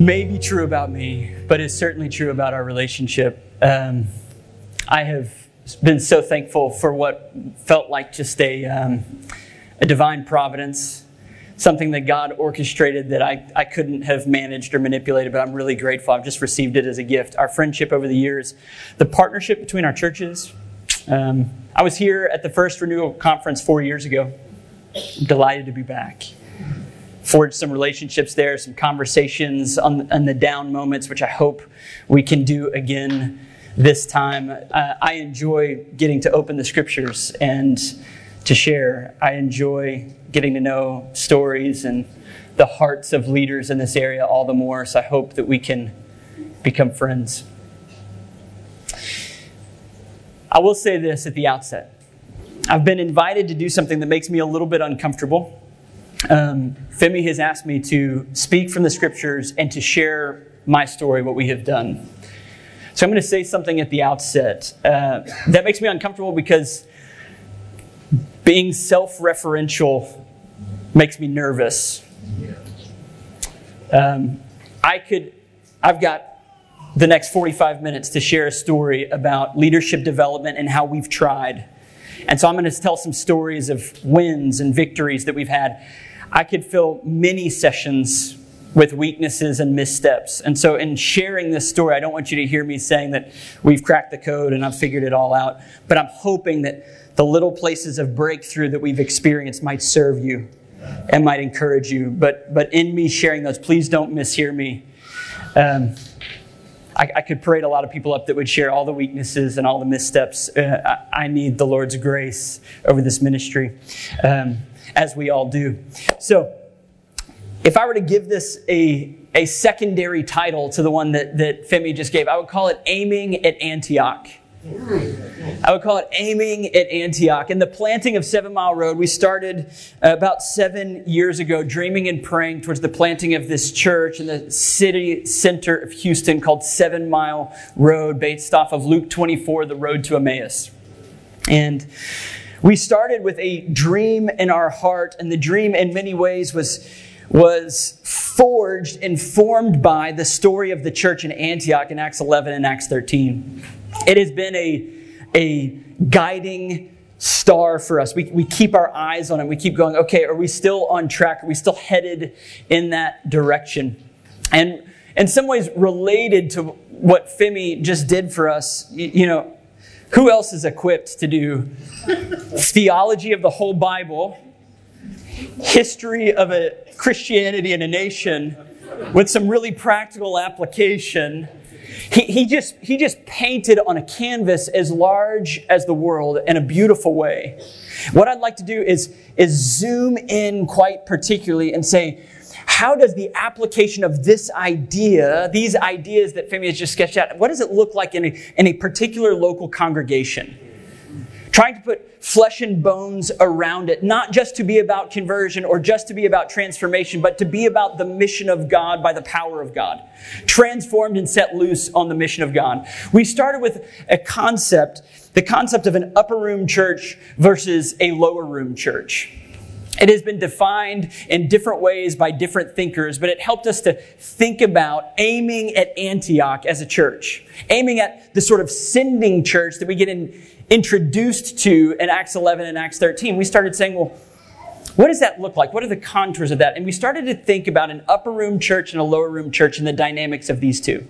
May be true about me, but is certainly true about our relationship. Um, I have been so thankful for what felt like just a, um, a divine providence, something that God orchestrated that I, I couldn't have managed or manipulated, but I'm really grateful. I've just received it as a gift. Our friendship over the years, the partnership between our churches. Um, I was here at the first renewal conference four years ago. I'm delighted to be back forged some relationships there, some conversations on, on the down moments, which I hope we can do again this time. Uh, I enjoy getting to open the scriptures and to share. I enjoy getting to know stories and the hearts of leaders in this area all the more. So I hope that we can become friends. I will say this at the outset I've been invited to do something that makes me a little bit uncomfortable um, Femi has asked me to speak from the scriptures and to share my story, what we have done. So I'm going to say something at the outset uh, that makes me uncomfortable because being self referential makes me nervous. Um, I could, I've got the next 45 minutes to share a story about leadership development and how we've tried. And so I'm going to tell some stories of wins and victories that we've had. I could fill many sessions with weaknesses and missteps. And so, in sharing this story, I don't want you to hear me saying that we've cracked the code and I've figured it all out, but I'm hoping that the little places of breakthrough that we've experienced might serve you and might encourage you. But, but in me sharing those, please don't mishear me. Um, I, I, could parade a lot of people up that would share all the weaknesses and all the missteps. Uh, I, I, need the Lord's grace over this ministry. Um, as we all do. So, if I were to give this a, a secondary title to the one that, that Femi just gave, I would call it Aiming at Antioch. I would call it aiming at Antioch. In the planting of Seven Mile Road, we started uh, about seven years ago, dreaming and praying towards the planting of this church in the city center of Houston called Seven Mile Road, based off of Luke 24, the road to Emmaus. And we started with a dream in our heart, and the dream, in many ways, was, was forged and formed by the story of the church in Antioch in Acts 11 and Acts 13. It has been a, a guiding star for us. We, we keep our eyes on it. We keep going, okay, are we still on track? Are we still headed in that direction? And in some ways, related to what Femi just did for us, you, you know, who else is equipped to do theology of the whole Bible, history of a Christianity in a nation with some really practical application? He, just, he just painted on a canvas as large as the world in a beautiful way. What I'd like to do is, is zoom in quite particularly and say, how does the application of this idea, these ideas that Femi has just sketched out, what does it look like in a, in a particular local congregation? Trying to put flesh and bones around it, not just to be about conversion or just to be about transformation, but to be about the mission of God by the power of God. Transformed and set loose on the mission of God. We started with a concept, the concept of an upper room church versus a lower room church. It has been defined in different ways by different thinkers, but it helped us to think about aiming at Antioch as a church, aiming at the sort of sending church that we get in, introduced to in Acts 11 and Acts 13. We started saying, well, what does that look like? What are the contours of that? And we started to think about an upper room church and a lower room church and the dynamics of these two.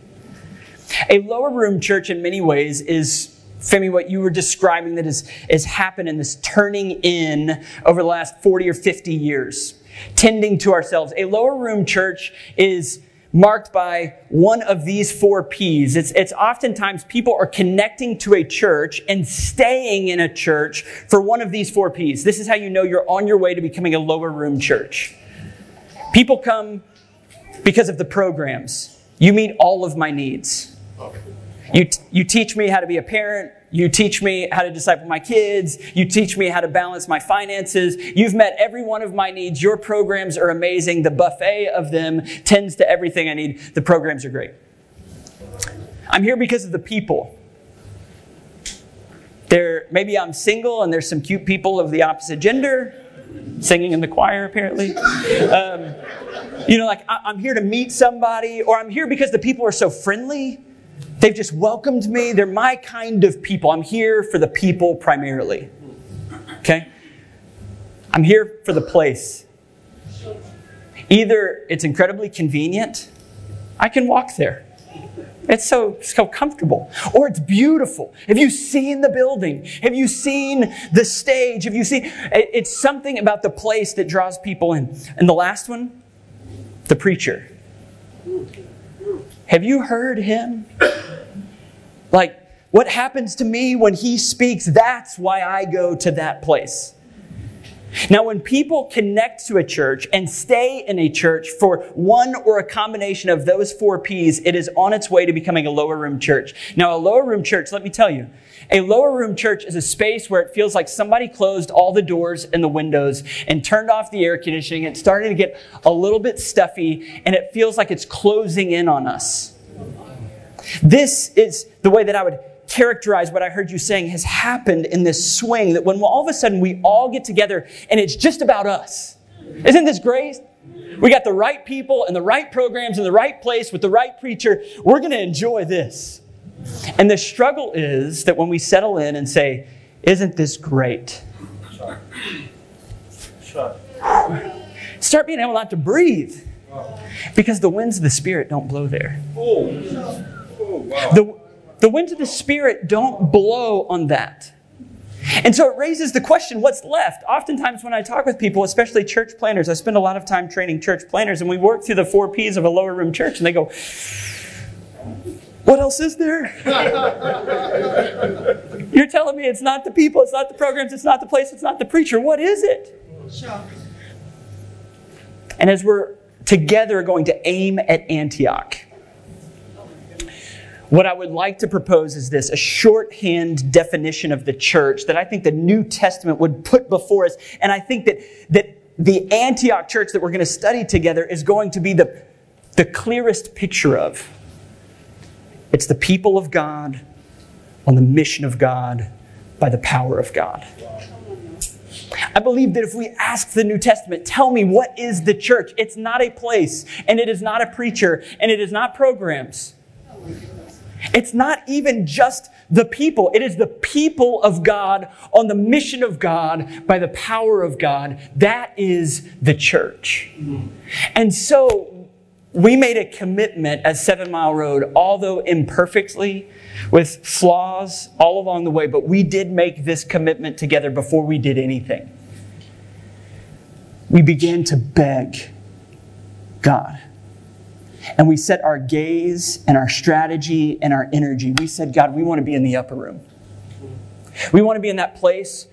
A lower room church, in many ways, is Femi, what you were describing that has, has happened in this turning in over the last 40 or 50 years, tending to ourselves. A lower room church is marked by one of these four P's. It's, it's oftentimes people are connecting to a church and staying in a church for one of these four P's. This is how you know you're on your way to becoming a lower room church. People come because of the programs. You meet all of my needs. You, t- you teach me how to be a parent. You teach me how to disciple my kids. You teach me how to balance my finances. You've met every one of my needs. Your programs are amazing. The buffet of them tends to everything I need. The programs are great. I'm here because of the people. There, maybe I'm single and there's some cute people of the opposite gender singing in the choir, apparently. Um, you know, like I, am here to meet somebody, or I'm here because the people are so friendly. They've just welcomed me. They're my kind of people. I'm here for the people primarily. Okay? I'm here for the place. Either it's incredibly convenient, I can walk there. It's so, so comfortable. Or it's beautiful. Have you seen the building? Have you seen the stage? Have you seen? It's something about the place that draws people in. And the last one, the preacher. Have you heard him? Like, what happens to me when he speaks? That's why I go to that place. Now, when people connect to a church and stay in a church for one or a combination of those four P's, it is on its way to becoming a lower room church. Now, a lower room church, let me tell you, a lower room church is a space where it feels like somebody closed all the doors and the windows and turned off the air conditioning. It's starting to get a little bit stuffy and it feels like it's closing in on us. This is the way that I would characterize what I heard you saying has happened in this swing that when all of a sudden we all get together and it's just about us. Isn't this great? We got the right people and the right programs in the right place with the right preacher. We're going to enjoy this. And the struggle is that when we settle in and say, Isn't this great? Start being able not to breathe because the winds of the Spirit don't blow there. The, the winds of the Spirit don't blow on that. And so it raises the question what's left? Oftentimes, when I talk with people, especially church planters, I spend a lot of time training church planters, and we work through the four P's of a lower room church, and they go, What else is there? You're telling me it's not the people, it's not the programs, it's not the place, it's not the preacher. What is it? And as we're together going to aim at Antioch, what I would like to propose is this a shorthand definition of the church that I think the New Testament would put before us. And I think that, that the Antioch church that we're going to study together is going to be the, the clearest picture of. It's the people of God on the mission of God by the power of God. I believe that if we ask the New Testament, tell me what is the church? It's not a place, and it is not a preacher, and it is not programs. It's not even just the people. It is the people of God on the mission of God by the power of God. That is the church. And so we made a commitment at Seven Mile Road, although imperfectly, with flaws all along the way, but we did make this commitment together before we did anything. We began to beg God and we set our gaze and our strategy and our energy. We said, God, we want to be in the upper room. We want to be in that place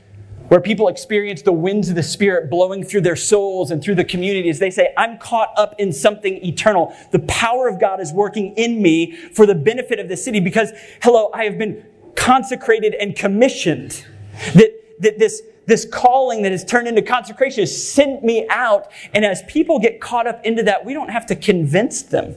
where people experience the winds of the Spirit blowing through their souls and through the communities. They say, I'm caught up in something eternal. The power of God is working in me for the benefit of the city because, hello, I have been consecrated and commissioned. That, that this this calling that has turned into consecration has sent me out. And as people get caught up into that, we don't have to convince them.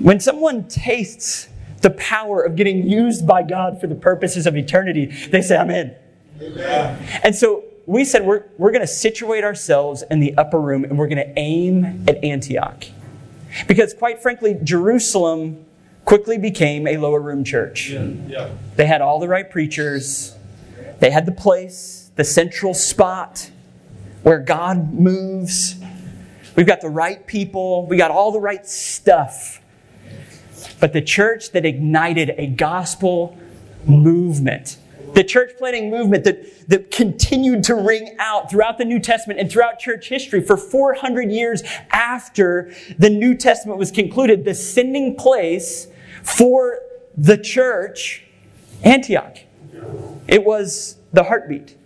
When someone tastes the power of getting used by God for the purposes of eternity, they say, I'm in. Amen. And so we said we're, we're going to situate ourselves in the upper room and we're going to aim at Antioch. Because, quite frankly, Jerusalem quickly became a lower room church. Yeah. Yeah. They had all the right preachers, they had the place, the central spot where God moves. We've got the right people, we got all the right stuff. But the church that ignited a gospel movement, the church planting movement that, that continued to ring out throughout the New Testament and throughout church history for 400 years after the New Testament was concluded, the sending place for the church, Antioch. It was the heartbeat.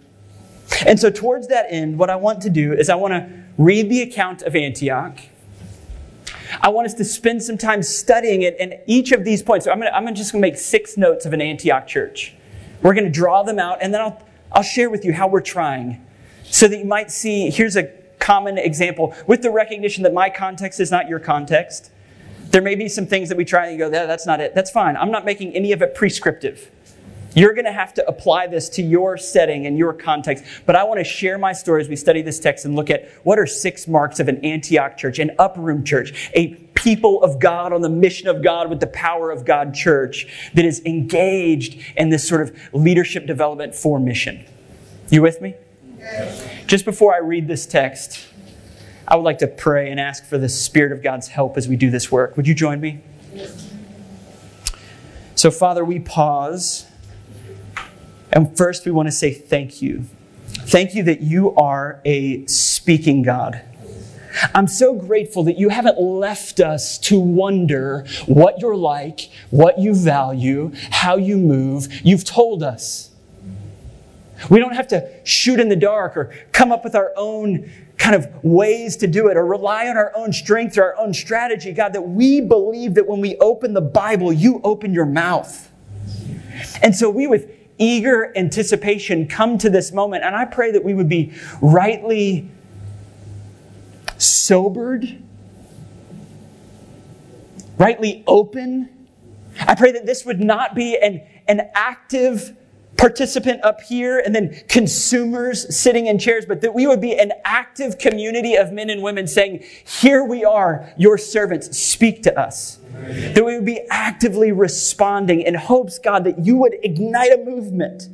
And so, towards that end, what I want to do is I want to read the account of Antioch. I want us to spend some time studying it and each of these points. So I'm, gonna, I'm just going to make six notes of an Antioch church. We're going to draw them out and then I'll, I'll share with you how we're trying so that you might see here's a common example with the recognition that my context is not your context. There may be some things that we try and go, that, that's not it. That's fine. I'm not making any of it prescriptive. You're going to have to apply this to your setting and your context. But I want to share my story as we study this text and look at what are six marks of an Antioch church, an upper room church, a people of God on the mission of God with the power of God church that is engaged in this sort of leadership development for mission. You with me? Just before I read this text, I would like to pray and ask for the Spirit of God's help as we do this work. Would you join me? So, Father, we pause. And first, we want to say thank you. Thank you that you are a speaking God. I'm so grateful that you haven't left us to wonder what you're like, what you value, how you move. You've told us. We don't have to shoot in the dark or come up with our own kind of ways to do it or rely on our own strength or our own strategy. God, that we believe that when we open the Bible, you open your mouth. And so we, with eager anticipation, come to this moment. And I pray that we would be rightly sobered, rightly open. I pray that this would not be an, an active participant up here and then consumers sitting in chairs, but that we would be an active community of men and women saying, Here we are, your servants, speak to us. That we would be actively responding in hopes, God, that you would ignite a movement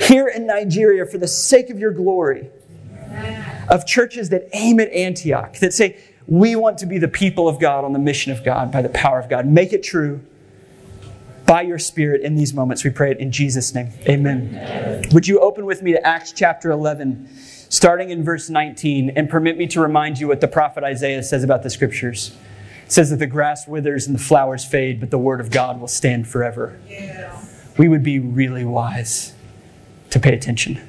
here in Nigeria for the sake of your glory of churches that aim at Antioch, that say, we want to be the people of God on the mission of God by the power of God. Make it true by your Spirit in these moments. We pray it in Jesus' name. Amen. Amen. Would you open with me to Acts chapter 11, starting in verse 19, and permit me to remind you what the prophet Isaiah says about the scriptures? It says that the grass withers and the flowers fade, but the word of God will stand forever. Yeah. We would be really wise to pay attention.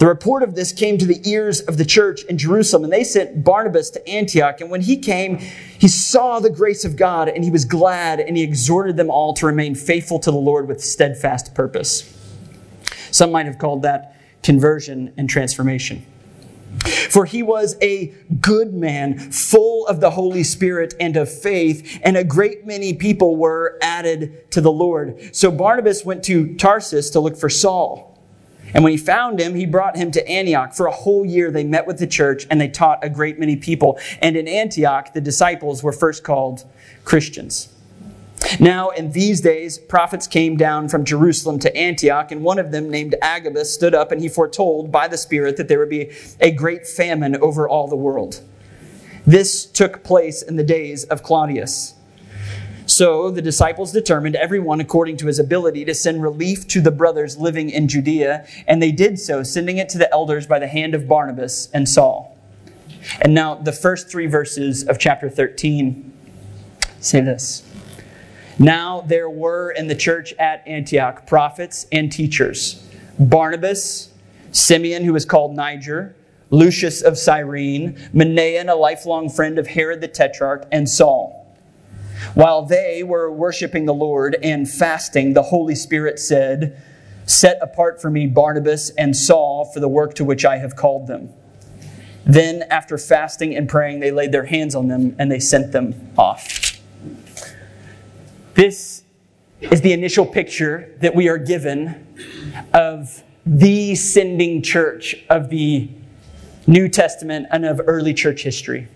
The report of this came to the ears of the church in Jerusalem, and they sent Barnabas to Antioch. And when he came, he saw the grace of God, and he was glad, and he exhorted them all to remain faithful to the Lord with steadfast purpose. Some might have called that conversion and transformation. For he was a good man, full of the Holy Spirit and of faith, and a great many people were added to the Lord. So Barnabas went to Tarsus to look for Saul. And when he found him, he brought him to Antioch. For a whole year, they met with the church and they taught a great many people. And in Antioch, the disciples were first called Christians. Now, in these days, prophets came down from Jerusalem to Antioch, and one of them, named Agabus, stood up and he foretold by the Spirit that there would be a great famine over all the world. This took place in the days of Claudius. So the disciples determined, everyone according to his ability, to send relief to the brothers living in Judea, and they did so, sending it to the elders by the hand of Barnabas and Saul. And now, the first three verses of chapter 13 say this Now there were in the church at Antioch prophets and teachers Barnabas, Simeon, who was called Niger, Lucius of Cyrene, Manaen, a lifelong friend of Herod the Tetrarch, and Saul. While they were worshiping the Lord and fasting, the Holy Spirit said, Set apart for me Barnabas and Saul for the work to which I have called them. Then, after fasting and praying, they laid their hands on them and they sent them off. This is the initial picture that we are given of the sending church of the New Testament and of early church history.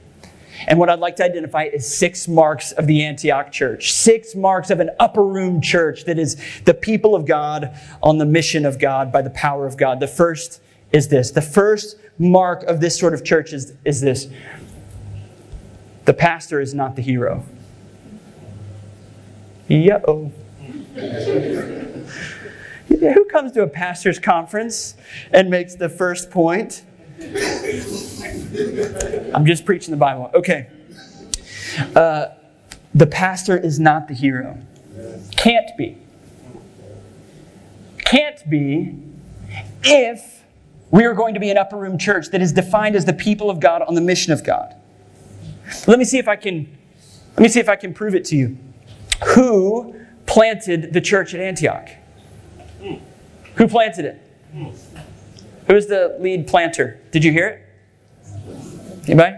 And what I'd like to identify is six marks of the Antioch church, six marks of an upper room church that is the people of God on the mission of God by the power of God. The first is this. The first mark of this sort of church is, is this the pastor is not the hero. Oh. Who comes to a pastor's conference and makes the first point? I'm just preaching the Bible. Okay. Uh, the pastor is not the hero. Can't be. Can't be if we are going to be an upper room church that is defined as the people of God on the mission of God. Let me see if I can let me see if I can prove it to you. Who planted the church at Antioch? Who planted it? Who's the lead planter? Did you hear it? Anybody?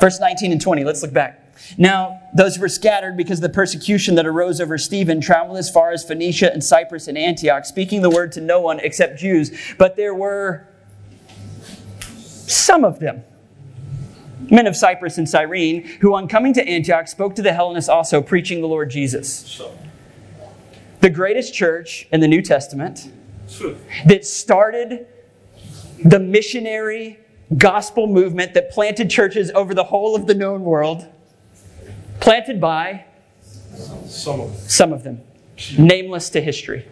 Verse 19 and 20. Let's look back. Now, those who were scattered because of the persecution that arose over Stephen traveled as far as Phoenicia and Cyprus and Antioch, speaking the word to no one except Jews. But there were some of them, men of Cyprus and Cyrene, who on coming to Antioch spoke to the Hellenists also, preaching the Lord Jesus. The greatest church in the New Testament that started the missionary gospel movement that planted churches over the whole of the known world planted by some of them, some of them nameless to history.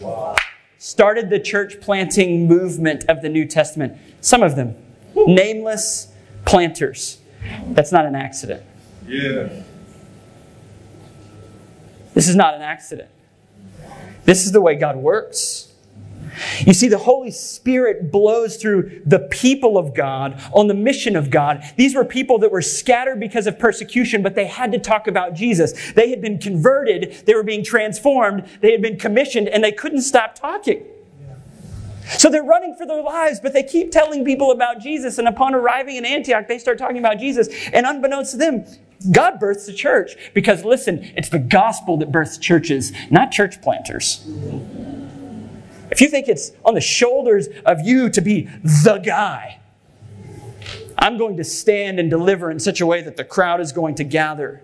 Wow. Started the church planting movement of the New Testament. Some of them nameless planters. That's not an accident. Yeah. This is not an accident. This is the way God works. You see, the Holy Spirit blows through the people of God on the mission of God. These were people that were scattered because of persecution, but they had to talk about Jesus. They had been converted, they were being transformed, they had been commissioned, and they couldn't stop talking. So they're running for their lives, but they keep telling people about Jesus. And upon arriving in Antioch, they start talking about Jesus. And unbeknownst to them, God births the church. Because listen, it's the gospel that births churches, not church planters. If you think it's on the shoulders of you to be the guy, I'm going to stand and deliver in such a way that the crowd is going to gather.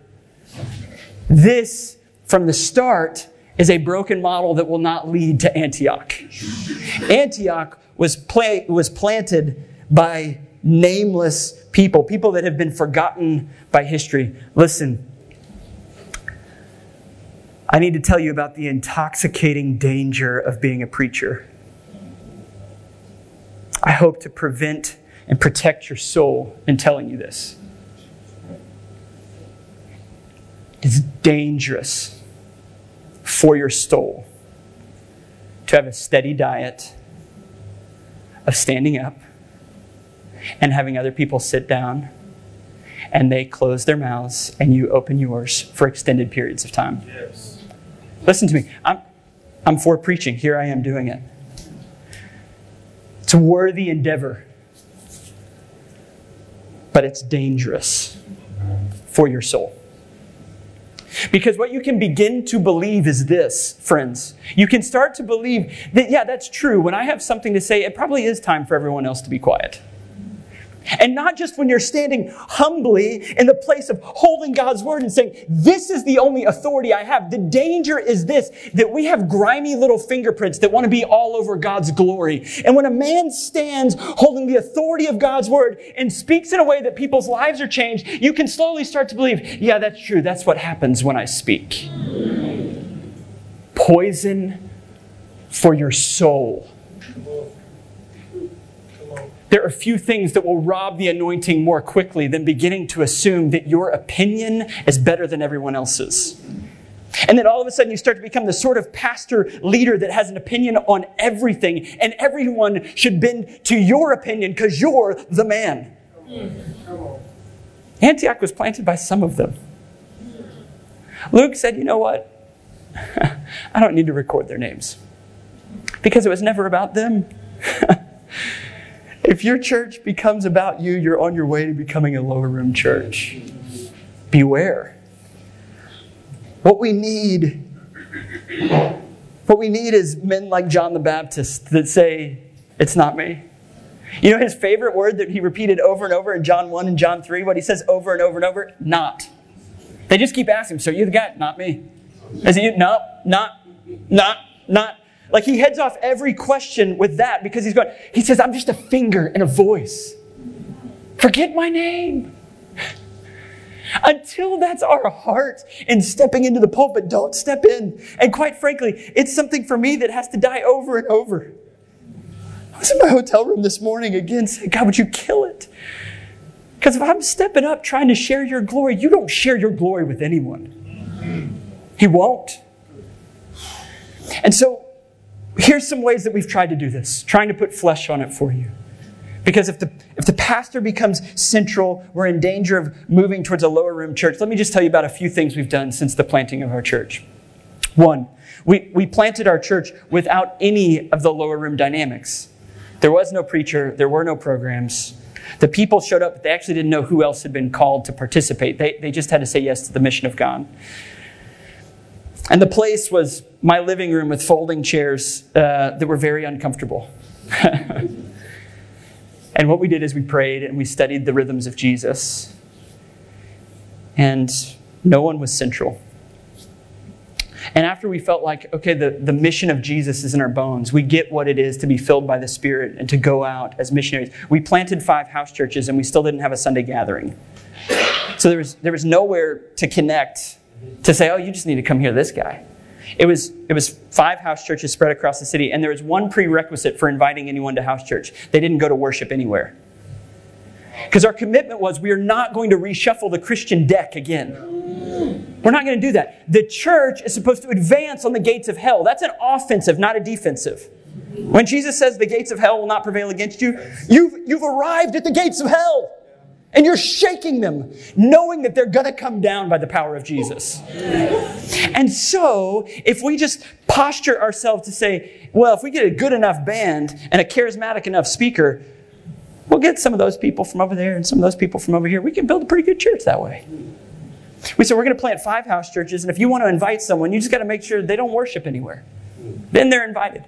This, from the start, is a broken model that will not lead to Antioch. Antioch was, was planted by nameless people, people that have been forgotten by history. Listen, I need to tell you about the intoxicating danger of being a preacher. I hope to prevent and protect your soul in telling you this. It's dangerous for your soul to have a steady diet of standing up and having other people sit down and they close their mouths and you open yours for extended periods of time. Yes. Listen to me. I'm, I'm for preaching. Here I am doing it. It's a worthy endeavor, but it's dangerous for your soul. Because what you can begin to believe is this, friends. You can start to believe that, yeah, that's true. When I have something to say, it probably is time for everyone else to be quiet. And not just when you're standing humbly in the place of holding God's word and saying, this is the only authority I have. The danger is this, that we have grimy little fingerprints that want to be all over God's glory. And when a man stands holding the authority of God's word and speaks in a way that people's lives are changed, you can slowly start to believe, yeah, that's true. That's what happens when I speak. Poison for your soul. There are few things that will rob the anointing more quickly than beginning to assume that your opinion is better than everyone else's. And then all of a sudden you start to become the sort of pastor leader that has an opinion on everything, and everyone should bend to your opinion because you're the man. Antioch was planted by some of them. Luke said, You know what? I don't need to record their names because it was never about them. If your church becomes about you, you're on your way to becoming a lower room church. Beware. What we need what we need is men like John the Baptist that say, It's not me. You know his favorite word that he repeated over and over in John 1 and John 3, what he says over and over and over? Not. They just keep asking, So you the guy? Not me. Is it you? No, not, not, not. Like he heads off every question with that because he's going, he says, I'm just a finger and a voice. Forget my name. Until that's our heart in stepping into the pulpit, don't step in. And quite frankly, it's something for me that has to die over and over. I was in my hotel room this morning again saying, God, would you kill it? Because if I'm stepping up trying to share your glory, you don't share your glory with anyone. He won't. And so, here's some ways that we've tried to do this, trying to put flesh on it for you. Because if the, if the pastor becomes central, we're in danger of moving towards a lower room church. Let me just tell you about a few things we've done since the planting of our church. One, we, we planted our church without any of the lower room dynamics. There was no preacher, there were no programs. The people showed up, but they actually didn't know who else had been called to participate. They, they just had to say yes to the mission of God. And the place was my living room with folding chairs uh, that were very uncomfortable. And what we did is we prayed and we studied the rhythms of Jesus. And no one was central. And after we felt like, okay, the, the mission of Jesus is in our bones, we get what it is to be filled by the Spirit and to go out as missionaries. We planted five house churches and we still didn't have a Sunday gathering. So there was, there was nowhere to connect to say, oh, you just need to come hear this guy. It was, it was five house churches spread across the city, and there was one prerequisite for inviting anyone to house church. They didn't go to worship anywhere. Because our commitment was we are not going to reshuffle the Christian deck again. We're not going to do that. The church is supposed to advance on the gates of hell. That's an offensive, not a defensive. When Jesus says the gates of hell will not prevail against you, you've, you've arrived at the gates of hell. And you're shaking them, knowing that they're going to come down by the power of Jesus. And so, if we just posture ourselves to say, well, if we get a good enough band and a charismatic enough speaker, we'll get some of those people from over there and some of those people from over here. We can build a pretty good church that way. We said we're going to plant five house churches, and if you want to invite someone, you just got to make sure they don't worship anywhere. Then they're invited.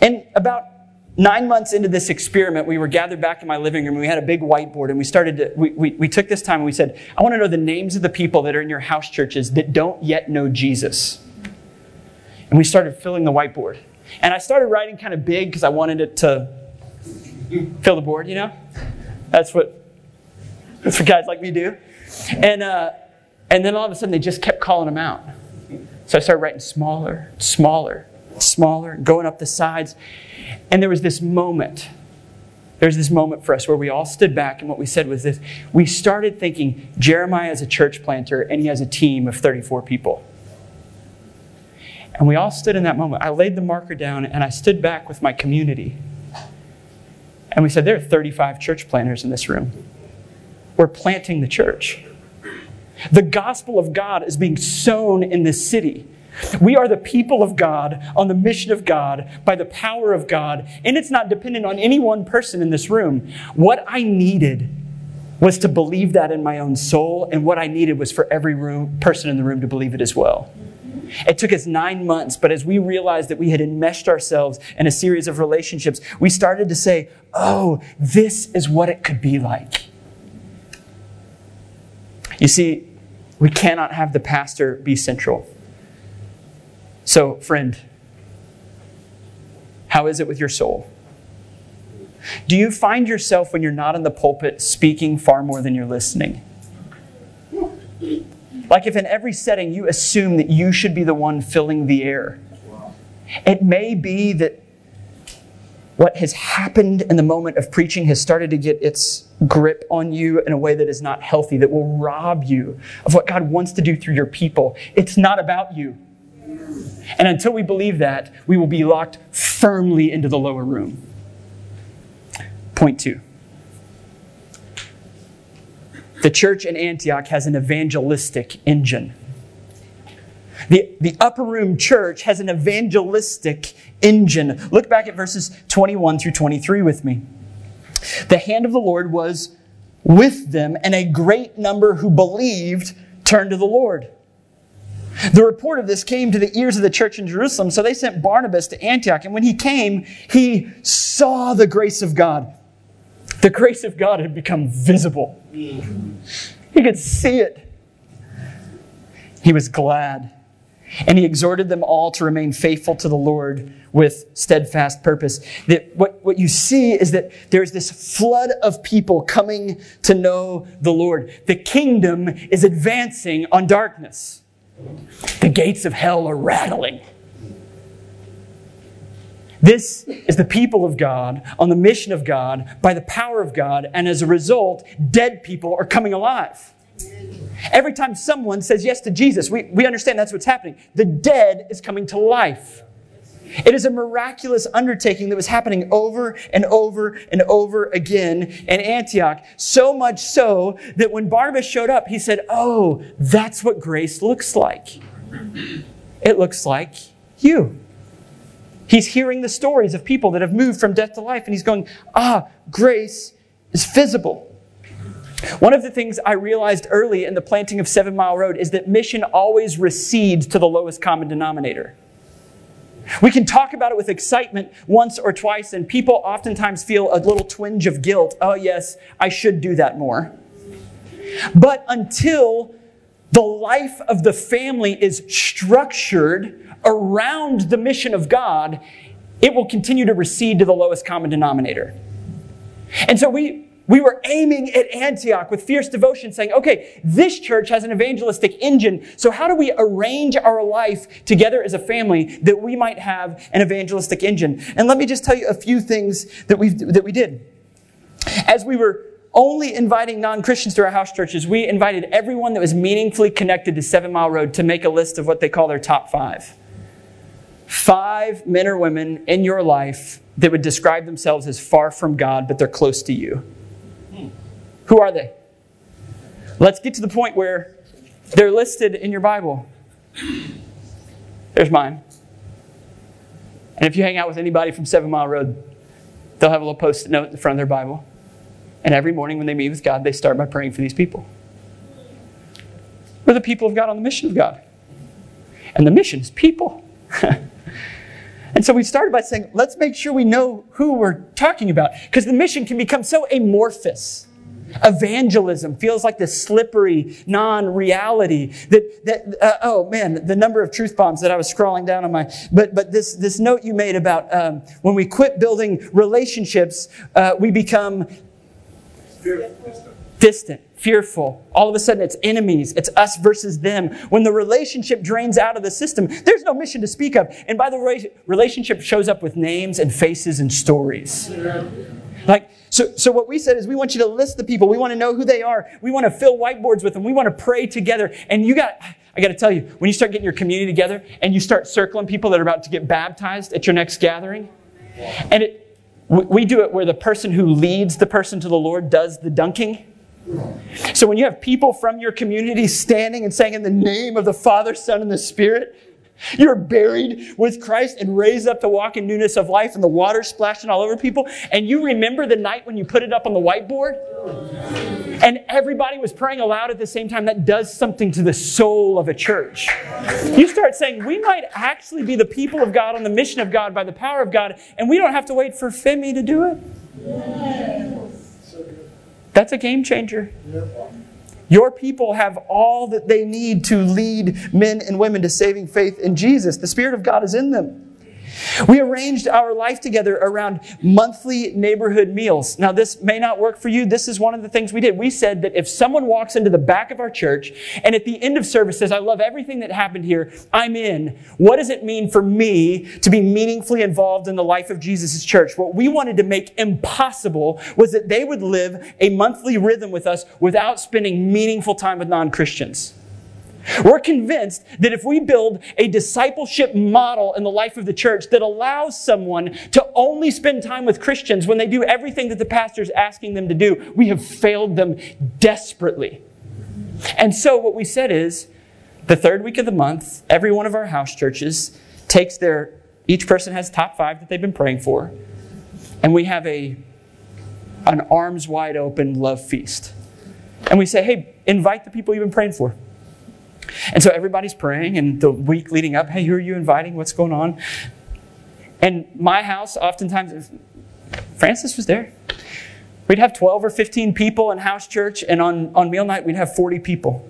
And about nine months into this experiment, we were gathered back in my living room. And we had a big whiteboard, and we started to, we, we, we took this time and we said, I want to know the names of the people that are in your house churches that don't yet know Jesus. And we started filling the whiteboard. And I started writing kind of big because I wanted it to fill the board, you know? That's what, that's what guys like me do. And, uh, and then all of a sudden, they just kept calling them out. So I started writing smaller, smaller, smaller, going up the sides. And there was this moment. There's this moment for us where we all stood back, and what we said was this we started thinking Jeremiah is a church planter, and he has a team of 34 people. And we all stood in that moment. I laid the marker down, and I stood back with my community. And we said, There are 35 church planters in this room. We're planting the church. The gospel of God is being sown in this city. We are the people of God on the mission of God by the power of God, and it's not dependent on any one person in this room. What I needed was to believe that in my own soul, and what I needed was for every room, person in the room to believe it as well. It took us nine months, but as we realized that we had enmeshed ourselves in a series of relationships, we started to say, oh, this is what it could be like. You see, we cannot have the pastor be central. So, friend, how is it with your soul? Do you find yourself when you're not in the pulpit speaking far more than you're listening? Like if in every setting you assume that you should be the one filling the air. It may be that what has happened in the moment of preaching has started to get its grip on you in a way that is not healthy, that will rob you of what God wants to do through your people. It's not about you. And until we believe that, we will be locked firmly into the lower room. Point two. The church in Antioch has an evangelistic engine. The, the upper room church has an evangelistic engine. Look back at verses 21 through 23 with me. The hand of the Lord was with them, and a great number who believed turned to the Lord. The report of this came to the ears of the church in Jerusalem, so they sent Barnabas to Antioch. And when he came, he saw the grace of God. The grace of God had become visible. He could see it. He was glad. And he exhorted them all to remain faithful to the Lord with steadfast purpose. That what, what you see is that there's this flood of people coming to know the Lord. The kingdom is advancing on darkness. The gates of hell are rattling. This is the people of God on the mission of God by the power of God, and as a result, dead people are coming alive. Every time someone says yes to Jesus, we, we understand that's what's happening. The dead is coming to life. It is a miraculous undertaking that was happening over and over and over again in Antioch. So much so that when Barnabas showed up, he said, Oh, that's what grace looks like. It looks like you. He's hearing the stories of people that have moved from death to life, and he's going, Ah, grace is visible. One of the things I realized early in the planting of Seven Mile Road is that mission always recedes to the lowest common denominator. We can talk about it with excitement once or twice, and people oftentimes feel a little twinge of guilt. Oh, yes, I should do that more. But until the life of the family is structured around the mission of God, it will continue to recede to the lowest common denominator. And so we, we were aiming at Antioch with fierce devotion, saying, okay, this church has an evangelistic engine, so how do we arrange our life together as a family that we might have an evangelistic engine? And let me just tell you a few things that, we that we did. As we were only inviting non Christians to our house churches, we invited everyone that was meaningfully connected to Seven Mile Road to make a list of what they call their top five. Five men or women in your life that would describe themselves as far from God, but they're close to you. Who are they? Let's get to the point where they're listed in your Bible. There's mine. And if you hang out with anybody from Seven Mile Road, they'll have a little post it note in the front of their Bible. And every morning when they meet with God, they start by praying for these people. We're the people of God on the mission of God. And the mission is people. and so we started by saying, let's make sure we know who we're talking about. Because the mission can become so amorphous. Evangelism feels like this slippery non-reality that, that uh, oh man, the number of truth bombs that I was scrolling down on my, but, but this, this note you made about um, when we quit building relationships, uh, we become distant, fearful. All of a sudden, it's enemies. It's us versus them. When the relationship drains out of the system, there's no mission to speak of. And by the way, relationship shows up with names and faces and stories. Like, so, so what we said is we want you to list the people. We want to know who they are. We want to fill whiteboards with them. We want to pray together. And you got, I got to tell you, when you start getting your community together and you start circling people that are about to get baptized at your next gathering, and it, we do it where the person who leads the person to the Lord does the dunking. So when you have people from your community standing and saying in the name of the Father, Son, and the Spirit, you're buried with Christ and raised up to walk in newness of life, and the water splashing all over people. And you remember the night when you put it up on the whiteboard? And everybody was praying aloud at the same time. That does something to the soul of a church. You start saying, we might actually be the people of God on the mission of God by the power of God, and we don't have to wait for Femi to do it. That's a game changer. Your people have all that they need to lead men and women to saving faith in Jesus. The Spirit of God is in them. We arranged our life together around monthly neighborhood meals. Now, this may not work for you. This is one of the things we did. We said that if someone walks into the back of our church and at the end of service says, I love everything that happened here, I'm in, what does it mean for me to be meaningfully involved in the life of Jesus' church? What we wanted to make impossible was that they would live a monthly rhythm with us without spending meaningful time with non Christians. We're convinced that if we build a discipleship model in the life of the church that allows someone to only spend time with Christians when they do everything that the pastor is asking them to do, we have failed them desperately. And so what we said is the third week of the month, every one of our house churches takes their, each person has top five that they've been praying for, and we have a, an arms wide open love feast. And we say, hey, invite the people you've been praying for. And so everybody's praying, and the week leading up, hey, who are you inviting? What's going on? And my house, oftentimes, Francis was there. We'd have 12 or 15 people in house church, and on, on meal night, we'd have 40 people.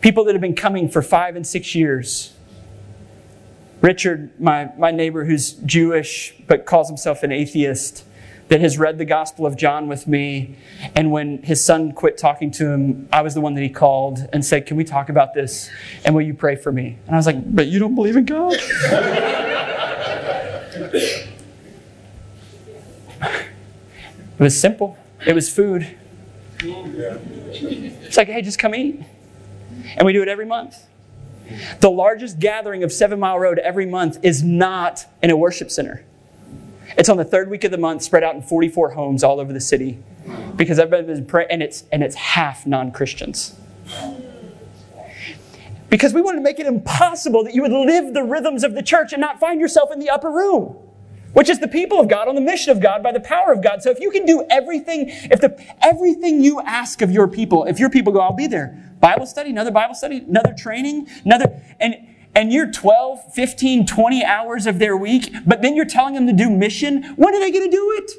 People that have been coming for five and six years. Richard, my, my neighbor who's Jewish but calls himself an atheist, that has read the Gospel of John with me. And when his son quit talking to him, I was the one that he called and said, Can we talk about this? And will you pray for me? And I was like, But you don't believe in God? it was simple, it was food. It's like, Hey, just come eat. And we do it every month. The largest gathering of Seven Mile Road every month is not in a worship center. It's on the third week of the month, spread out in 44 homes all over the city, because everybody's been praying, and it's and it's half non-Christians. Because we wanted to make it impossible that you would live the rhythms of the church and not find yourself in the upper room, which is the people of God on the mission of God by the power of God. So if you can do everything, if the everything you ask of your people, if your people go, I'll be there. Bible study, another Bible study, another training, another and and you're 12, 15, 20 hours of their week, but then you're telling them to do mission, when are they going to do it?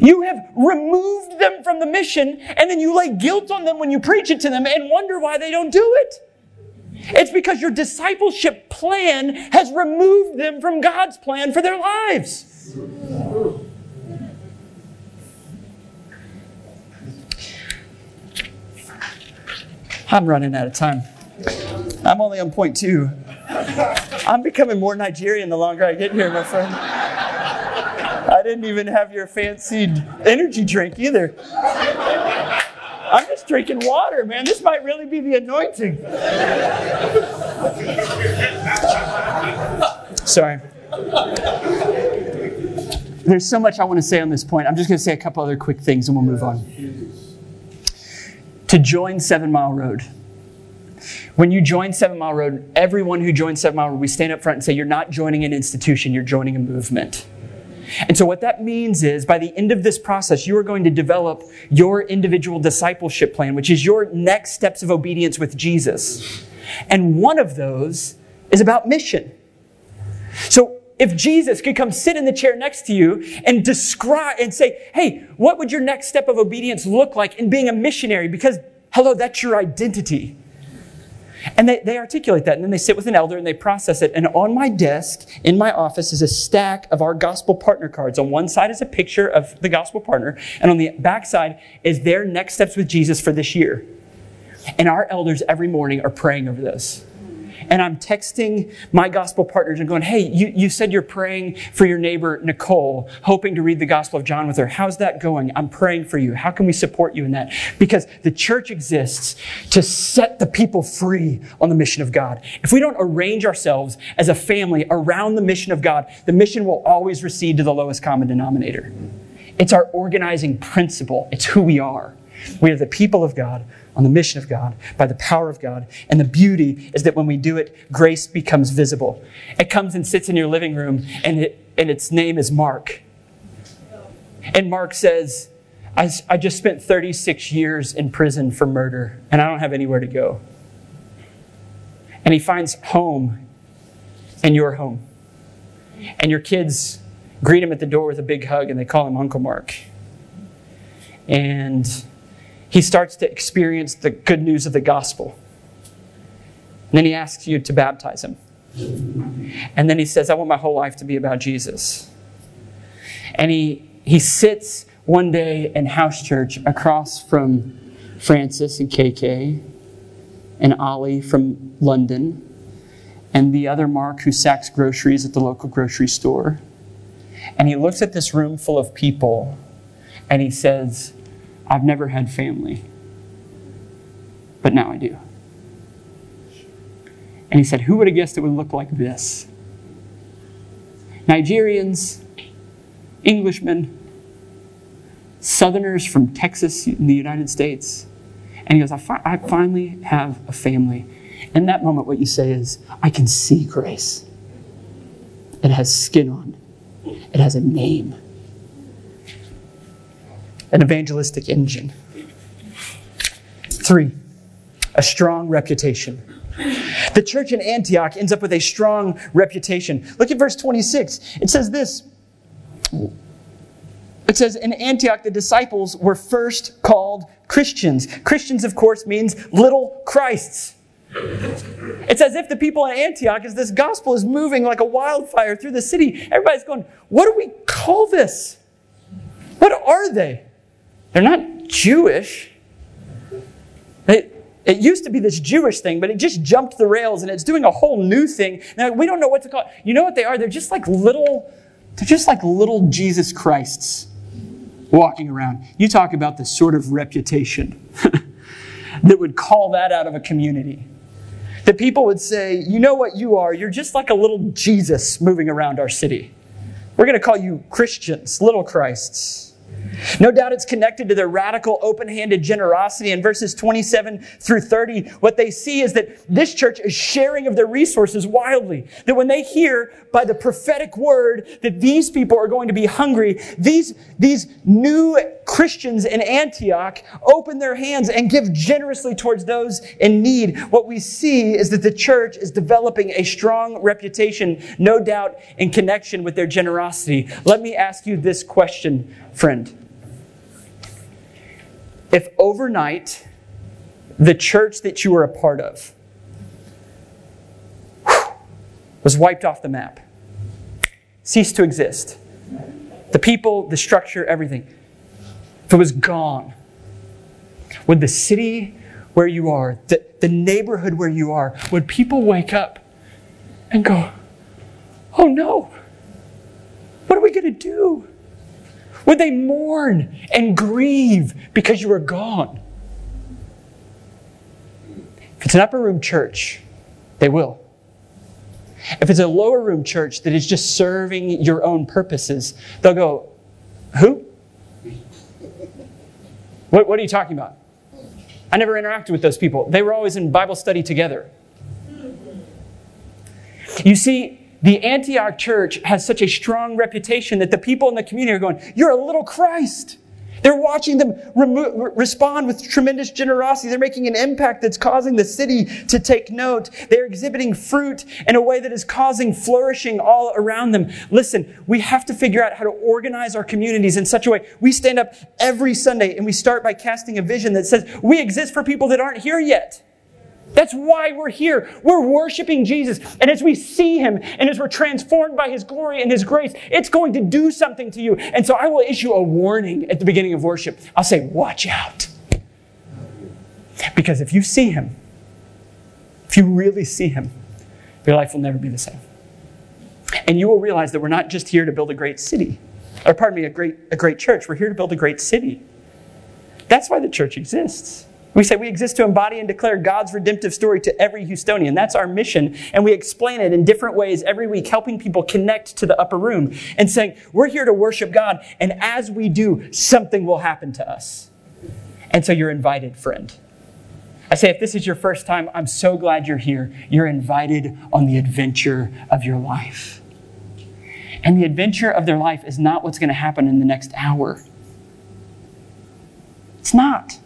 You have removed them from the mission, and then you lay guilt on them when you preach it to them and wonder why they don't do it. It's because your discipleship plan has removed them from God's plan for their lives. I'm running out of time. I'm only on point two. I'm becoming more Nigerian the longer I get here, my friend. I didn't even have your fancied energy drink either. I'm just drinking water, man. This might really be the anointing. Sorry. There's so much I want to say on this point. I'm just going to say a couple other quick things and we'll move on. To join Seven Mile Road, when you join Seven Mile Road, everyone who joins Seven Mile Road, we stand up front and say, You're not joining an institution, you're joining a movement. And so, what that means is by the end of this process, you are going to develop your individual discipleship plan, which is your next steps of obedience with Jesus. And one of those is about mission. So, if Jesus could come sit in the chair next to you and describe and say, Hey, what would your next step of obedience look like in being a missionary? Because, hello, that's your identity. And they, they articulate that, and then they sit with an elder and they process it. And on my desk in my office is a stack of our gospel partner cards. On one side is a picture of the gospel partner, and on the back side is their next steps with Jesus for this year. And our elders every morning are praying over this and I'm texting my gospel partners and going, hey, you, you said you're praying for your neighbor, Nicole, hoping to read the Gospel of John with her. How's that going? I'm praying for you. How can we support you in that? Because the church exists to set the people free on the mission of God. If we don't arrange ourselves as a family around the mission of God, the mission will always recede to the lowest common denominator. It's our organizing principle. It's who we are. We are the people of God on the mission of God by the power of God. And the beauty is that when we do it, grace becomes visible. It comes and sits in your living room, and, it, and its name is Mark. And Mark says, I, I just spent 36 years in prison for murder, and I don't have anywhere to go. And he finds home in your home. And your kids greet him at the door with a big hug, and they call him Uncle Mark. And he starts to experience the good news of the gospel. And then he asks you to baptize him. And then he says, I want my whole life to be about Jesus. And he, he sits one day in house church across from Francis and KK and Ollie from London and the other Mark who sacks groceries at the local grocery store. And he looks at this room full of people and he says, I've never had family, but now I do. And he said, Who would have guessed it would look like this? Nigerians, Englishmen, Southerners from Texas in the United States. And he goes, I, fi- I finally have a family. In that moment, what you say is, I can see grace. It has skin on, it has a name an evangelistic engine. Three, a strong reputation. The church in Antioch ends up with a strong reputation. Look at verse 26. It says this It says in Antioch, the disciples were first called Christians. Christians, of course, means little Christs. It's as if the people in Antioch, as this gospel is moving like a wildfire through the city, everybody's going, What do we call this? What are they? They're not Jewish. They, it used to be this Jewish thing, but it just jumped the rails and it's doing a whole new thing. Now, we don't know what to call it. You know what they are? They're just like little, they're just like little Jesus Christs walking around. You talk about the sort of reputation that would call that out of a community. That people would say, you know what you are? You're just like a little Jesus moving around our city. We're going to call you Christians, little Christs. No doubt it's connected to their radical, open handed generosity. In verses 27 through 30, what they see is that this church is sharing of their resources wildly. That when they hear by the prophetic word that these people are going to be hungry, these, these new Christians in Antioch open their hands and give generously towards those in need. What we see is that the church is developing a strong reputation, no doubt in connection with their generosity. Let me ask you this question, friend. If overnight, the church that you were a part of was wiped off the map, ceased to exist, the people, the structure, everything, if it was gone, would the city where you are, the, the neighborhood where you are, would people wake up and go, oh no, what are we going to do? Would they mourn and grieve because you were gone? If it's an upper room church, they will. If it's a lower room church that is just serving your own purposes, they'll go, Who? What, what are you talking about? I never interacted with those people. They were always in Bible study together. You see, the Antioch church has such a strong reputation that the people in the community are going, You're a little Christ. They're watching them remo- respond with tremendous generosity. They're making an impact that's causing the city to take note. They're exhibiting fruit in a way that is causing flourishing all around them. Listen, we have to figure out how to organize our communities in such a way. We stand up every Sunday and we start by casting a vision that says we exist for people that aren't here yet. That's why we're here. We're worshiping Jesus. And as we see him and as we're transformed by his glory and his grace, it's going to do something to you. And so I will issue a warning at the beginning of worship. I'll say, watch out. Because if you see him, if you really see him, your life will never be the same. And you will realize that we're not just here to build a great city, or pardon me, a great, a great church. We're here to build a great city. That's why the church exists. We say we exist to embody and declare God's redemptive story to every Houstonian. That's our mission. And we explain it in different ways every week, helping people connect to the upper room and saying, we're here to worship God. And as we do, something will happen to us. And so you're invited, friend. I say, if this is your first time, I'm so glad you're here. You're invited on the adventure of your life. And the adventure of their life is not what's going to happen in the next hour. It's not.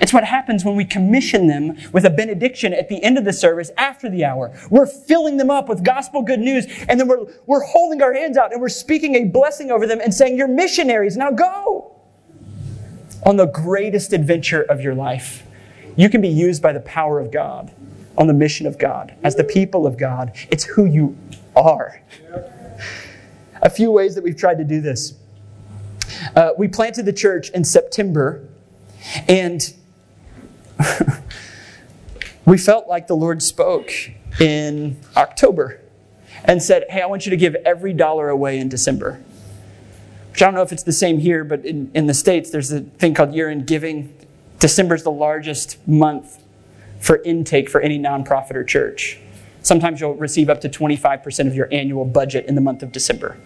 It's what happens when we commission them with a benediction at the end of the service after the hour. We're filling them up with gospel good news, and then we're, we're holding our hands out and we're speaking a blessing over them and saying, You're missionaries, now go on the greatest adventure of your life. You can be used by the power of God on the mission of God as the people of God. It's who you are. A few ways that we've tried to do this. Uh, we planted the church in September, and we felt like the Lord spoke in October and said, Hey, I want you to give every dollar away in December. Which I don't know if it's the same here, but in, in the States, there's a thing called year end giving. December is the largest month for intake for any nonprofit or church. Sometimes you'll receive up to 25% of your annual budget in the month of December.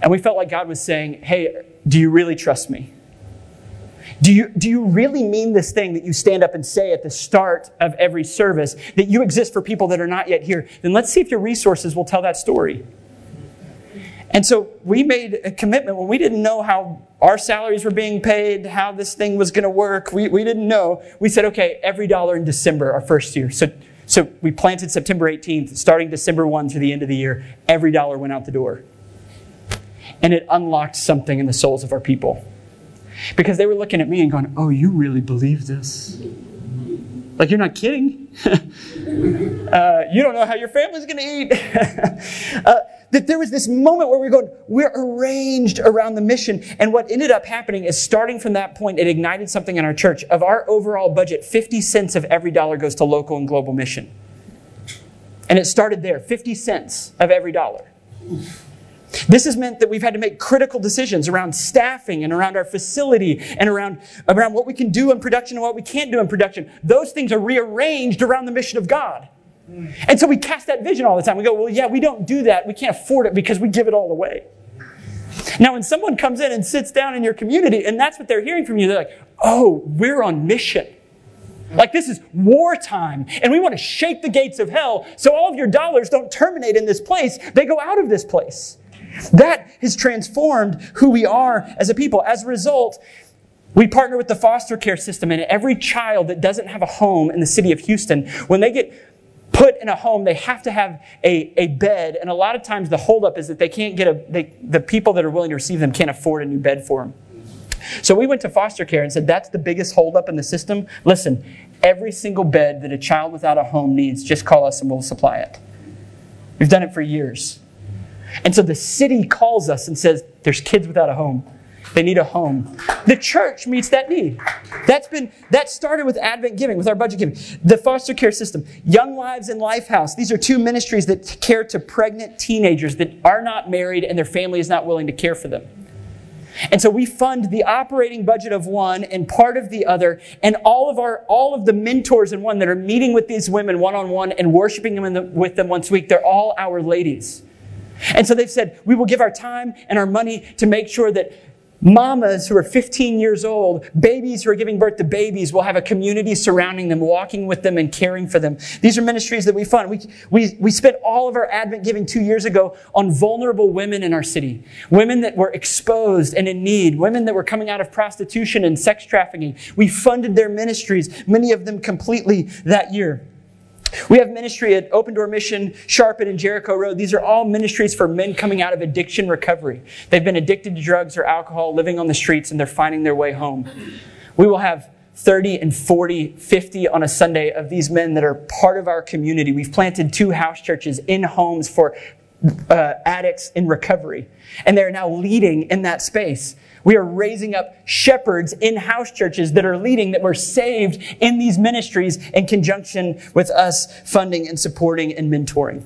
And we felt like God was saying, Hey, do you really trust me? Do you, do you really mean this thing that you stand up and say at the start of every service that you exist for people that are not yet here? Then let's see if your resources will tell that story. And so we made a commitment when we didn't know how our salaries were being paid, how this thing was going to work. We, we didn't know. We said, okay, every dollar in December, our first year. So, so we planted September 18th, starting December 1 through the end of the year, every dollar went out the door. and it unlocked something in the souls of our people. Because they were looking at me and going, Oh, you really believe this? Like, you're not kidding. uh, you don't know how your family's going to eat. uh, that there was this moment where we are going, we're arranged around the mission. And what ended up happening is starting from that point, it ignited something in our church. Of our overall budget, 50 cents of every dollar goes to local and global mission. And it started there 50 cents of every dollar. This has meant that we've had to make critical decisions around staffing and around our facility and around, around what we can do in production and what we can't do in production. Those things are rearranged around the mission of God. And so we cast that vision all the time. We go, well, yeah, we don't do that. We can't afford it because we give it all away. Now, when someone comes in and sits down in your community and that's what they're hearing from you, they're like, oh, we're on mission. Like this is wartime, and we want to shake the gates of hell so all of your dollars don't terminate in this place. They go out of this place. That has transformed who we are as a people. As a result, we partner with the foster care system, and every child that doesn't have a home in the city of Houston, when they get put in a home, they have to have a, a bed. And a lot of times the holdup is that they can't get a, they, the people that are willing to receive them can't afford a new bed for them. So we went to foster care and said, that's the biggest holdup in the system. Listen, every single bed that a child without a home needs, just call us and we'll supply it. We've done it for years. And so the city calls us and says, There's kids without a home. They need a home. The church meets that need. That's been that started with Advent giving, with our budget giving. The foster care system, Young Lives and Lifehouse. These are two ministries that care to pregnant teenagers that are not married and their family is not willing to care for them. And so we fund the operating budget of one and part of the other, and all of our all of the mentors in one that are meeting with these women one on one and worshiping them the, with them once a week. They're all our ladies. And so they've said, we will give our time and our money to make sure that mamas who are 15 years old, babies who are giving birth to babies will have a community surrounding them, walking with them and caring for them. These are ministries that we fund. We, we, we spent all of our Advent giving two years ago on vulnerable women in our city. Women that were exposed and in need. Women that were coming out of prostitution and sex trafficking. We funded their ministries, many of them completely that year. We have ministry at Open Door Mission, Sharpen, and Jericho Road. These are all ministries for men coming out of addiction recovery. They've been addicted to drugs or alcohol, living on the streets, and they're finding their way home. We will have 30 and 40, 50 on a Sunday of these men that are part of our community. We've planted two house churches in homes for uh, addicts in recovery, and they're now leading in that space. We are raising up shepherds in house churches that are leading, that were saved in these ministries in conjunction with us funding and supporting and mentoring.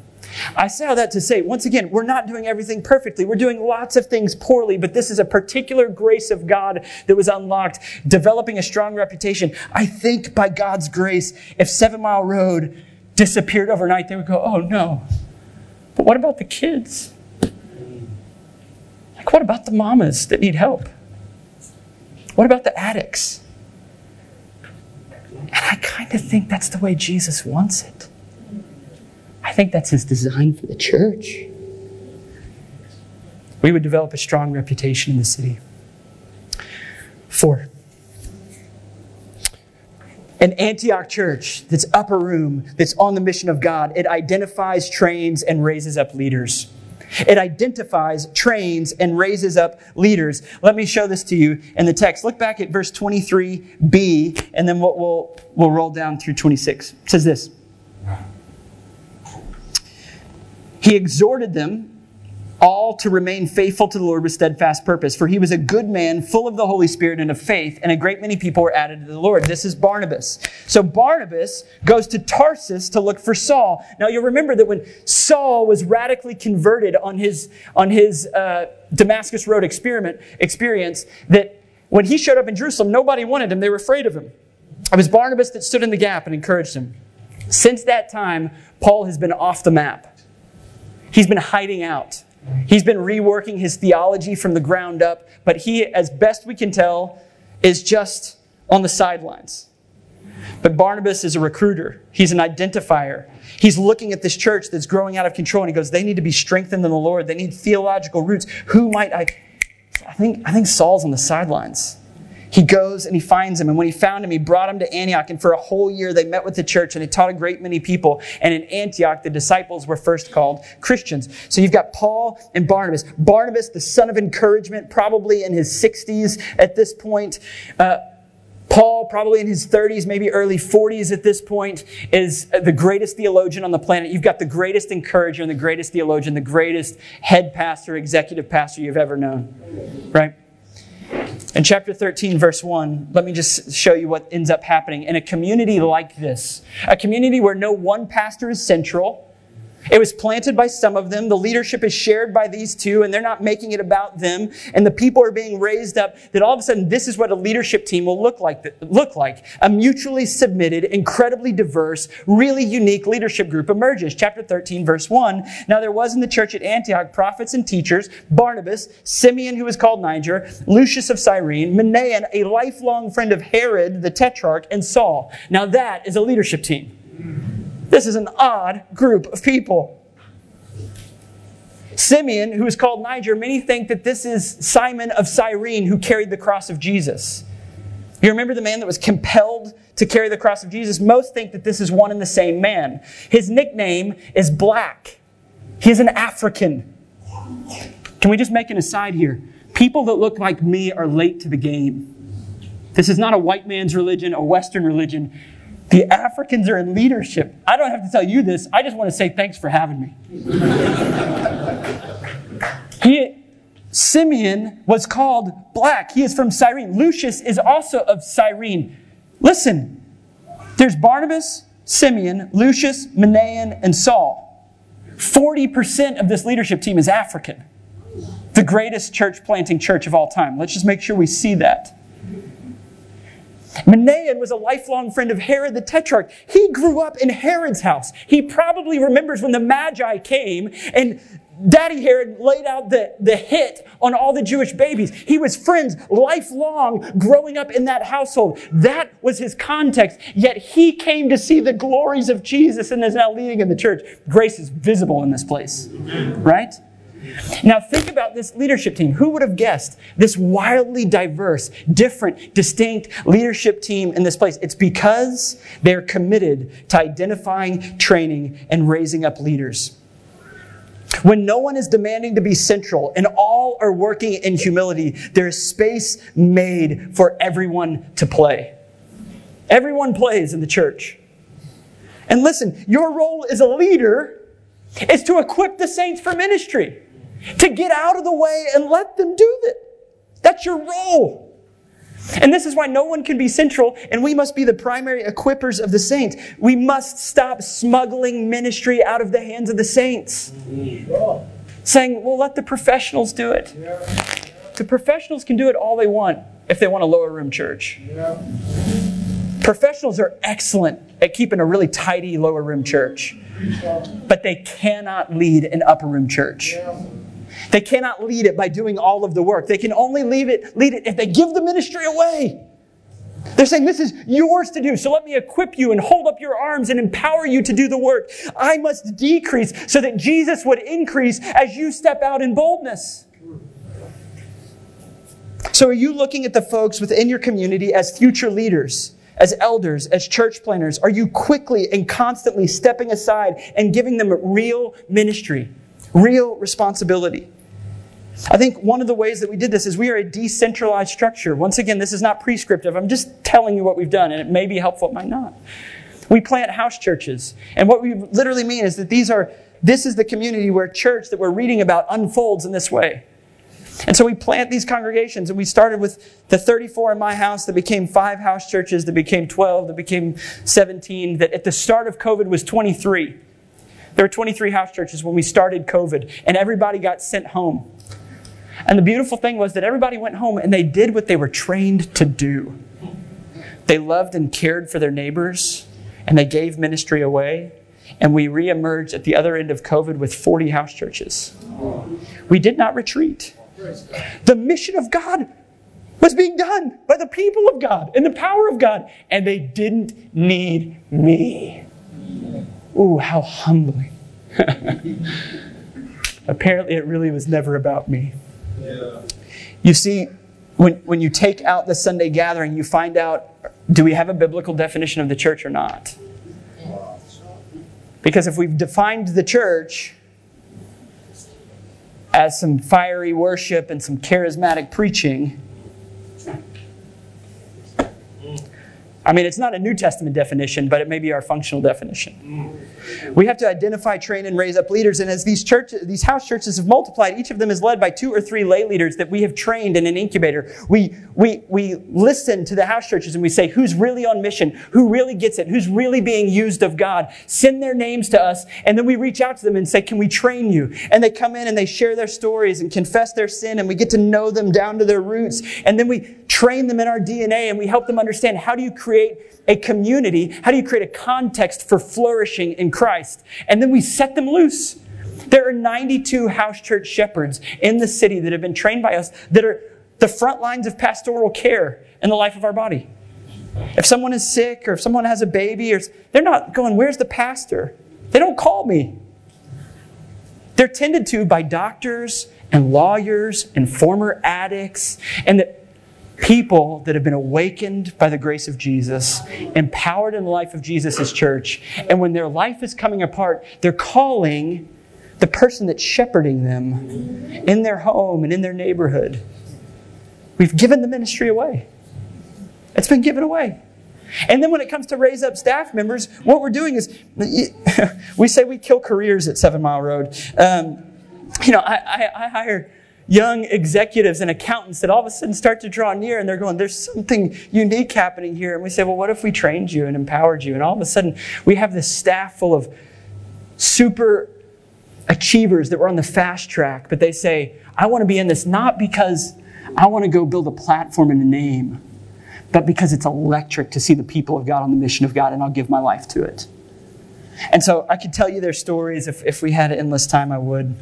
I say all that to say, once again, we're not doing everything perfectly. We're doing lots of things poorly, but this is a particular grace of God that was unlocked, developing a strong reputation. I think by God's grace, if Seven Mile Road disappeared overnight, they would go, oh no. But what about the kids? What about the mamas that need help? What about the addicts? And I kind of think that's the way Jesus wants it. I think that's his design for the church. We would develop a strong reputation in the city. Four, an Antioch church that's upper room, that's on the mission of God. It identifies, trains, and raises up leaders. It identifies, trains, and raises up leaders. Let me show this to you in the text. Look back at verse 23b, and then we'll, we'll, we'll roll down through 26. It says this He exhorted them all to remain faithful to the Lord with steadfast purpose. For he was a good man, full of the Holy Spirit and of faith, and a great many people were added to the Lord. This is Barnabas. So Barnabas goes to Tarsus to look for Saul. Now you'll remember that when Saul was radically converted on his, on his uh, Damascus Road experiment, experience, that when he showed up in Jerusalem, nobody wanted him. They were afraid of him. It was Barnabas that stood in the gap and encouraged him. Since that time, Paul has been off the map. He's been hiding out. He's been reworking his theology from the ground up, but he, as best we can tell, is just on the sidelines. But Barnabas is a recruiter. He's an identifier. He's looking at this church that's growing out of control and he goes, they need to be strengthened in the Lord. They need theological roots. Who might I? I think, I think Saul's on the sidelines. He goes and he finds him. And when he found him, he brought him to Antioch. And for a whole year, they met with the church and they taught a great many people. And in Antioch, the disciples were first called Christians. So you've got Paul and Barnabas. Barnabas, the son of encouragement, probably in his 60s at this point. Uh, Paul, probably in his 30s, maybe early 40s at this point, is the greatest theologian on the planet. You've got the greatest encourager and the greatest theologian, the greatest head pastor, executive pastor you've ever known. Right? In chapter 13, verse 1, let me just show you what ends up happening. In a community like this, a community where no one pastor is central, it was planted by some of them. The leadership is shared by these two, and they're not making it about them. And the people are being raised up that all of a sudden this is what a leadership team will look like. Look like a mutually submitted, incredibly diverse, really unique leadership group emerges. Chapter 13, verse 1. Now there was in the church at Antioch prophets and teachers: Barnabas, Simeon, who was called Niger, Lucius of Cyrene, Manaen, a lifelong friend of Herod the Tetrarch, and Saul. Now that is a leadership team. This is an odd group of people. Simeon, who is called Niger, many think that this is Simon of Cyrene who carried the cross of Jesus. You remember the man that was compelled to carry the cross of Jesus? Most think that this is one and the same man. His nickname is Black. He is an African. Can we just make an aside here? People that look like me are late to the game. This is not a white man's religion, a Western religion. The Africans are in leadership. I don't have to tell you this. I just want to say thanks for having me. he, Simeon was called black. He is from Cyrene. Lucius is also of Cyrene. Listen, there's Barnabas, Simeon, Lucius, Manaen, and Saul. 40% of this leadership team is African. The greatest church planting church of all time. Let's just make sure we see that. Manaen was a lifelong friend of Herod the Tetrarch. He grew up in Herod's house. He probably remembers when the Magi came and Daddy Herod laid out the, the hit on all the Jewish babies. He was friends lifelong growing up in that household. That was his context. Yet he came to see the glories of Jesus and is now leading in the church. Grace is visible in this place. Right? Now, think about this leadership team. Who would have guessed this wildly diverse, different, distinct leadership team in this place? It's because they're committed to identifying, training, and raising up leaders. When no one is demanding to be central and all are working in humility, there is space made for everyone to play. Everyone plays in the church. And listen, your role as a leader is to equip the saints for ministry to get out of the way and let them do it. That's your role. And this is why no one can be central, and we must be the primary equippers of the saints. We must stop smuggling ministry out of the hands of the saints. Saying, well, let the professionals do it. The professionals can do it all they want if they want a lower room church. Professionals are excellent at keeping a really tidy lower room church, but they cannot lead an upper room church. They cannot lead it by doing all of the work. They can only lead it, lead it if they give the ministry away. They're saying, This is yours to do, so let me equip you and hold up your arms and empower you to do the work. I must decrease so that Jesus would increase as you step out in boldness. So, are you looking at the folks within your community as future leaders, as elders, as church planters? Are you quickly and constantly stepping aside and giving them real ministry, real responsibility? I think one of the ways that we did this is we are a decentralized structure. Once again, this is not prescriptive. I'm just telling you what we've done, and it may be helpful, it might not. We plant house churches. And what we literally mean is that these are, this is the community where church that we're reading about unfolds in this way. And so we plant these congregations, and we started with the 34 in my house that became five house churches, that became 12, that became 17, that at the start of COVID was 23. There were 23 house churches when we started COVID, and everybody got sent home. And the beautiful thing was that everybody went home and they did what they were trained to do. They loved and cared for their neighbors, and they gave ministry away. And we reemerged at the other end of COVID with 40 house churches. We did not retreat. The mission of God was being done by the people of God and the power of God, and they didn't need me. Ooh, how humbling. Apparently, it really was never about me. You see, when, when you take out the Sunday gathering, you find out do we have a biblical definition of the church or not? Because if we've defined the church as some fiery worship and some charismatic preaching, I mean, it's not a New Testament definition, but it may be our functional definition. We have to identify, train, and raise up leaders. And as these churches, these house churches have multiplied, each of them is led by two or three lay leaders that we have trained in an incubator. We, we, we listen to the house churches and we say, who's really on mission? Who really gets it? Who's really being used of God? Send their names to us. And then we reach out to them and say, can we train you? And they come in and they share their stories and confess their sin and we get to know them down to their roots. And then we train them in our DNA and we help them understand how do you create a community? How do you create a context for flourishing in Christ? And then we set them loose. There are 92 house church shepherds in the city that have been trained by us that are the front lines of pastoral care in the life of our body. If someone is sick or if someone has a baby, or they're not going, Where's the pastor? They don't call me. They're tended to by doctors and lawyers and former addicts and the people that have been awakened by the grace of Jesus, empowered in the life of Jesus' church, and when their life is coming apart, they're calling the person that's shepherding them in their home and in their neighborhood. We've given the ministry away. It's been given away. And then when it comes to raise up staff members, what we're doing is we say we kill careers at Seven Mile Road. Um, you know, I, I, I hire young executives and accountants that all of a sudden start to draw near and they're going, there's something unique happening here. And we say, well, what if we trained you and empowered you? And all of a sudden, we have this staff full of super achievers that were on the fast track, but they say, I want to be in this not because I want to go build a platform and a name, but because it's electric to see the people of God on the mission of God, and I'll give my life to it. And so I could tell you their stories. If, if we had endless time, I would.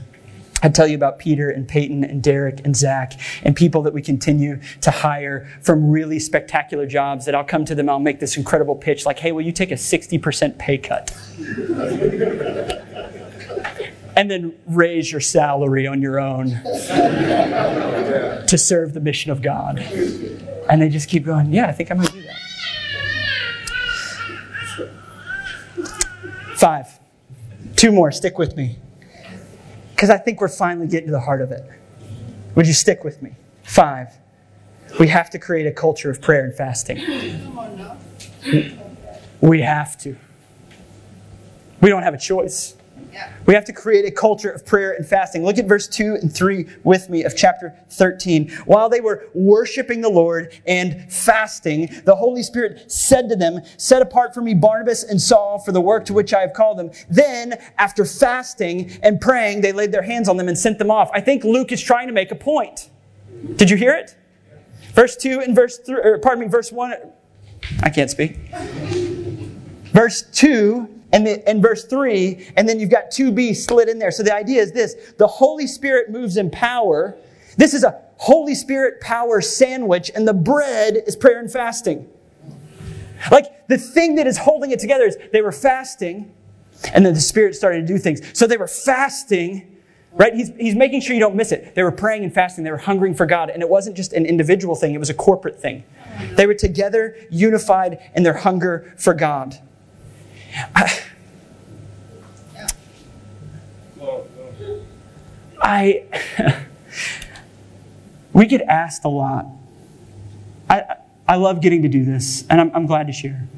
I'd tell you about Peter and Peyton and Derek and Zach and people that we continue to hire from really spectacular jobs that I'll come to them, I'll make this incredible pitch like, hey, will you take a 60% pay cut? and then raise your salary on your own to serve the mission of God. And they just keep going, yeah, I think I might do that. Five. Two more, stick with me because I think we're finally getting to the heart of it. Would you stick with me? Five, we have to create a culture of prayer and fasting. We have to. We don't have a choice. We have to create a culture of prayer and fasting. Look at verse 2 and 3 with me of chapter 13. While they were worshiping the Lord and fasting, the Holy Spirit said to them, Set apart for me Barnabas and Saul for the work to which I have called them. Then, after fasting and praying, they laid their hands on them and sent them off. I think Luke is trying to make a point. Did you hear it? Verse 2 and verse 3, or pardon me, verse 1. I can't speak. Verse 2 and, the, verse 3, and then you've got 2b slid in there. So the idea is this the Holy Spirit moves in power. This is a Holy Spirit power sandwich, and the bread is prayer and fasting. Like the thing that is holding it together is they were fasting, and then the Spirit started to do things. So they were fasting, right? He's, he's making sure you don't miss it. They were praying and fasting, they were hungering for God, and it wasn't just an individual thing, it was a corporate thing. They were together, unified in their hunger for God. I, we get asked a lot. I, I love getting to do this, and I'm, I'm glad to share.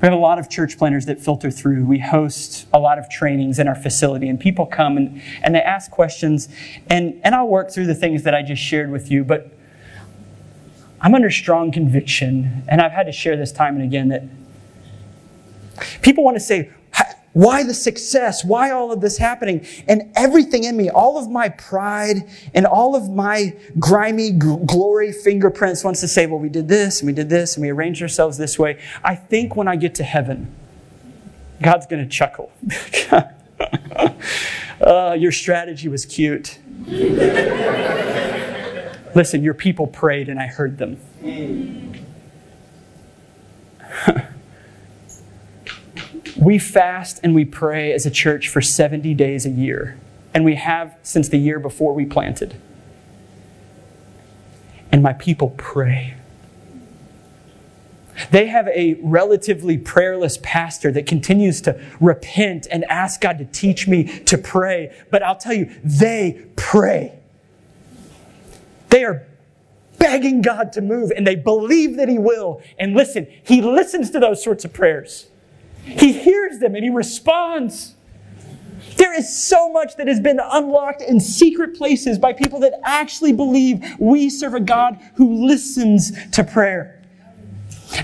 We have a lot of church planters that filter through. We host a lot of trainings in our facility, and people come and, and they ask questions, and, and I'll work through the things that I just shared with you, but I'm under strong conviction, and I've had to share this time and again that People want to say, why the success? Why all of this happening? And everything in me, all of my pride and all of my grimy glory fingerprints wants to say, well, we did this and we did this and we arranged ourselves this way. I think when I get to heaven, God's going to chuckle. uh, your strategy was cute. Listen, your people prayed and I heard them. We fast and we pray as a church for 70 days a year, and we have since the year before we planted. And my people pray. They have a relatively prayerless pastor that continues to repent and ask God to teach me to pray. But I'll tell you, they pray. They are begging God to move and they believe that He will. And listen, He listens to those sorts of prayers. He hears them and He responds. There is so much that has been unlocked in secret places by people that actually believe we serve a God who listens to prayer.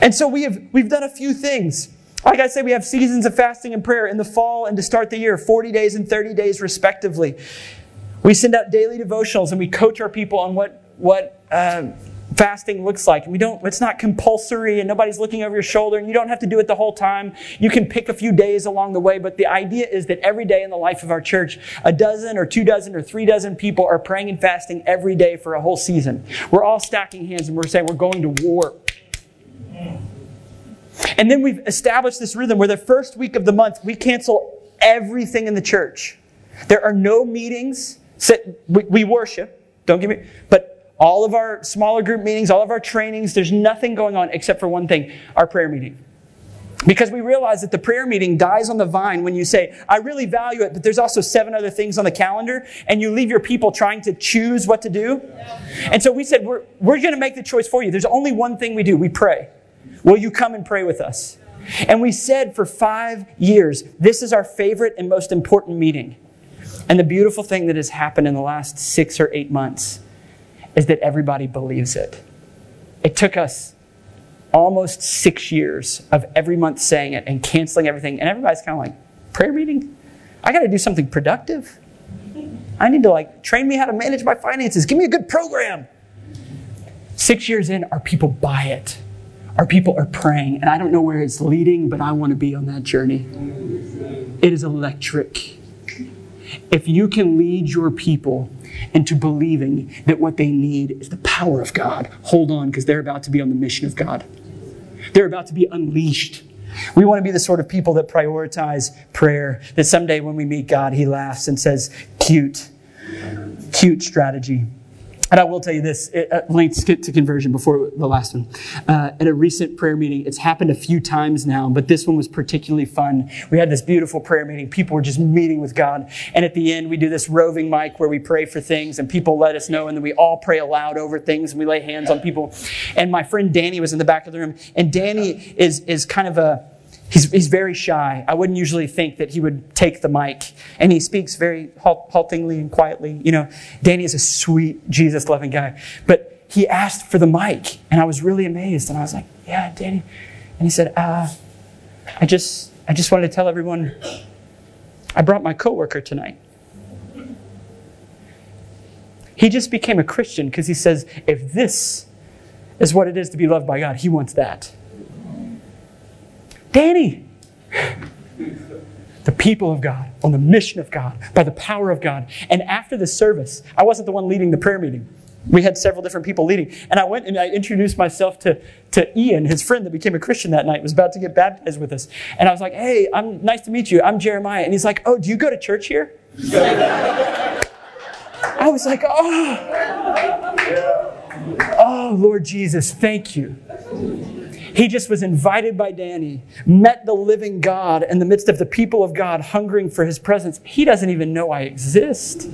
And so we have we've done a few things. Like I said, we have seasons of fasting and prayer in the fall and to start the year, 40 days and 30 days respectively. We send out daily devotionals and we coach our people on what what uh, fasting looks like. We don't, it's not compulsory and nobody's looking over your shoulder and you don't have to do it the whole time. You can pick a few days along the way, but the idea is that every day in the life of our church, a dozen or two dozen or three dozen people are praying and fasting every day for a whole season. We're all stacking hands and we're saying we're going to war. And then we've established this rhythm where the first week of the month, we cancel everything in the church. There are no meetings. We worship, don't get me, but all of our smaller group meetings, all of our trainings, there's nothing going on except for one thing our prayer meeting. Because we realize that the prayer meeting dies on the vine when you say, I really value it, but there's also seven other things on the calendar, and you leave your people trying to choose what to do. And so we said, We're, we're going to make the choice for you. There's only one thing we do we pray. Will you come and pray with us? And we said for five years, this is our favorite and most important meeting. And the beautiful thing that has happened in the last six or eight months is that everybody believes it. It took us almost six years of every month saying it and canceling everything. And everybody's kind of like, prayer meeting? I got to do something productive. I need to like train me how to manage my finances. Give me a good program. Six years in, our people buy it. Our people are praying. And I don't know where it's leading, but I want to be on that journey. It is electric. If you can lead your people into believing that what they need is the power of God. Hold on, because they're about to be on the mission of God. They're about to be unleashed. We want to be the sort of people that prioritize prayer, that someday when we meet God, He laughs and says, cute, cute strategy. And I will tell you this, it, uh, links to conversion before the last one. Uh, at a recent prayer meeting, it's happened a few times now, but this one was particularly fun. We had this beautiful prayer meeting. People were just meeting with God. And at the end, we do this roving mic where we pray for things and people let us know. And then we all pray aloud over things and we lay hands on people. And my friend Danny was in the back of the room. And Danny is, is kind of a, He's, he's very shy. I wouldn't usually think that he would take the mic. And he speaks very haltingly and quietly. You know, Danny is a sweet, Jesus loving guy. But he asked for the mic, and I was really amazed. And I was like, Yeah, Danny. And he said, uh, I just, I just wanted to tell everyone I brought my coworker tonight. He just became a Christian because he says, if this is what it is to be loved by God, he wants that. Danny. The people of God, on the mission of God, by the power of God. And after the service, I wasn't the one leading the prayer meeting. We had several different people leading. And I went and I introduced myself to, to Ian, his friend that became a Christian that night, was about to get baptized with us. And I was like, hey, I'm nice to meet you. I'm Jeremiah. And he's like, oh, do you go to church here? I was like, oh, oh, Lord Jesus, thank you. He just was invited by Danny, met the living God in the midst of the people of God hungering for his presence. He doesn't even know I exist.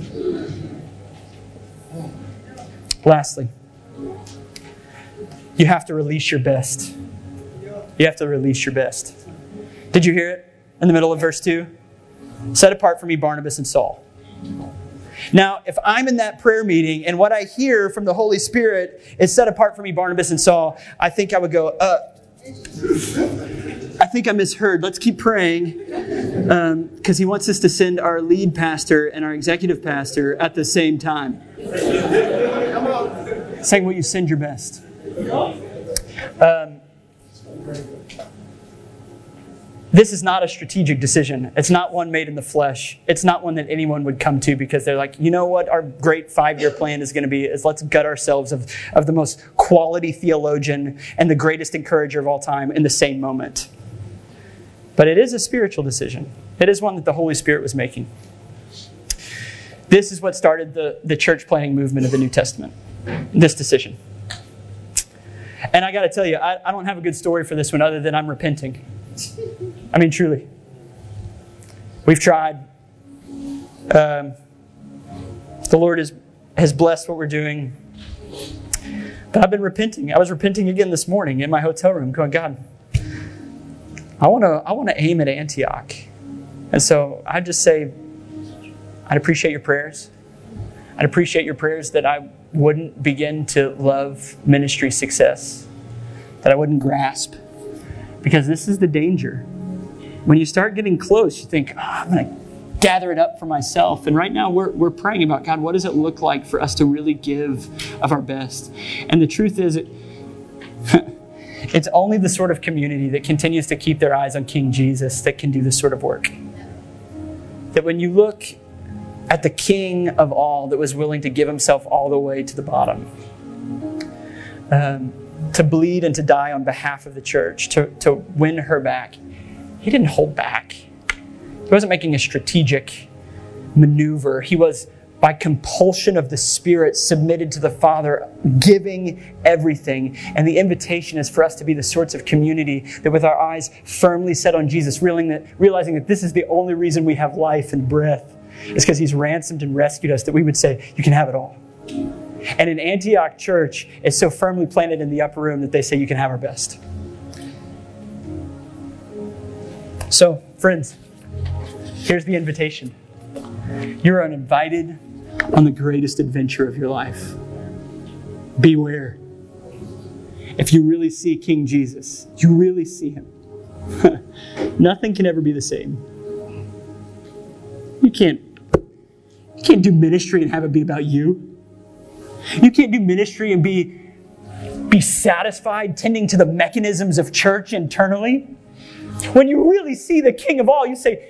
Lastly, you have to release your best. You have to release your best. Did you hear it in the middle of verse 2? Set apart for me Barnabas and Saul. Now, if I'm in that prayer meeting and what I hear from the Holy Spirit is set apart for me Barnabas and Saul, I think I would go, uh, I think I misheard. Let's keep praying because um, he wants us to send our lead pastor and our executive pastor at the same time. Saying, Will you send your best? Um, this is not a strategic decision. It's not one made in the flesh. It's not one that anyone would come to because they're like, you know what our great five year plan is going to be is let's gut ourselves of, of the most quality theologian and the greatest encourager of all time in the same moment. But it is a spiritual decision. It is one that the Holy Spirit was making. This is what started the, the church planting movement of the New Testament. This decision. And I got to tell you, I, I don't have a good story for this one other than I'm repenting. I mean, truly. We've tried. Um, the Lord is, has blessed what we're doing. But I've been repenting. I was repenting again this morning in my hotel room, going, God, I want to I want to aim at Antioch. And so I just say, I'd appreciate your prayers. I'd appreciate your prayers that I wouldn't begin to love ministry success, that I wouldn't grasp. Because this is the danger. When you start getting close, you think, oh, I'm going to gather it up for myself. And right now, we're, we're praying about God, what does it look like for us to really give of our best? And the truth is, it, it's only the sort of community that continues to keep their eyes on King Jesus that can do this sort of work. That when you look at the King of all that was willing to give himself all the way to the bottom, um, to bleed and to die on behalf of the church, to, to win her back, he didn't hold back. He wasn't making a strategic maneuver. He was, by compulsion of the Spirit, submitted to the Father, giving everything. And the invitation is for us to be the sorts of community that, with our eyes firmly set on Jesus, realizing that, realizing that this is the only reason we have life and breath, is because He's ransomed and rescued us, that we would say, You can have it all. And an Antioch Church, is so firmly planted in the upper room that they say, You can have our best. So, friends, here's the invitation. You're uninvited on the greatest adventure of your life. Beware. If you really see King Jesus, you really see him, nothing can ever be the same. You can't, you can't do ministry and have it be about you. You can't do ministry and be, be satisfied tending to the mechanisms of church internally. When you really see the King of all, you say,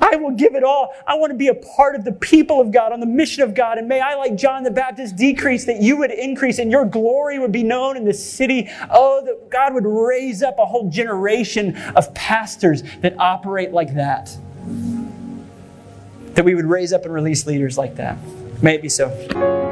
I will give it all. I want to be a part of the people of God, on the mission of God. And may I, like John the Baptist, decrease that you would increase and your glory would be known in the city. Oh, that God would raise up a whole generation of pastors that operate like that. That we would raise up and release leaders like that. May it be so.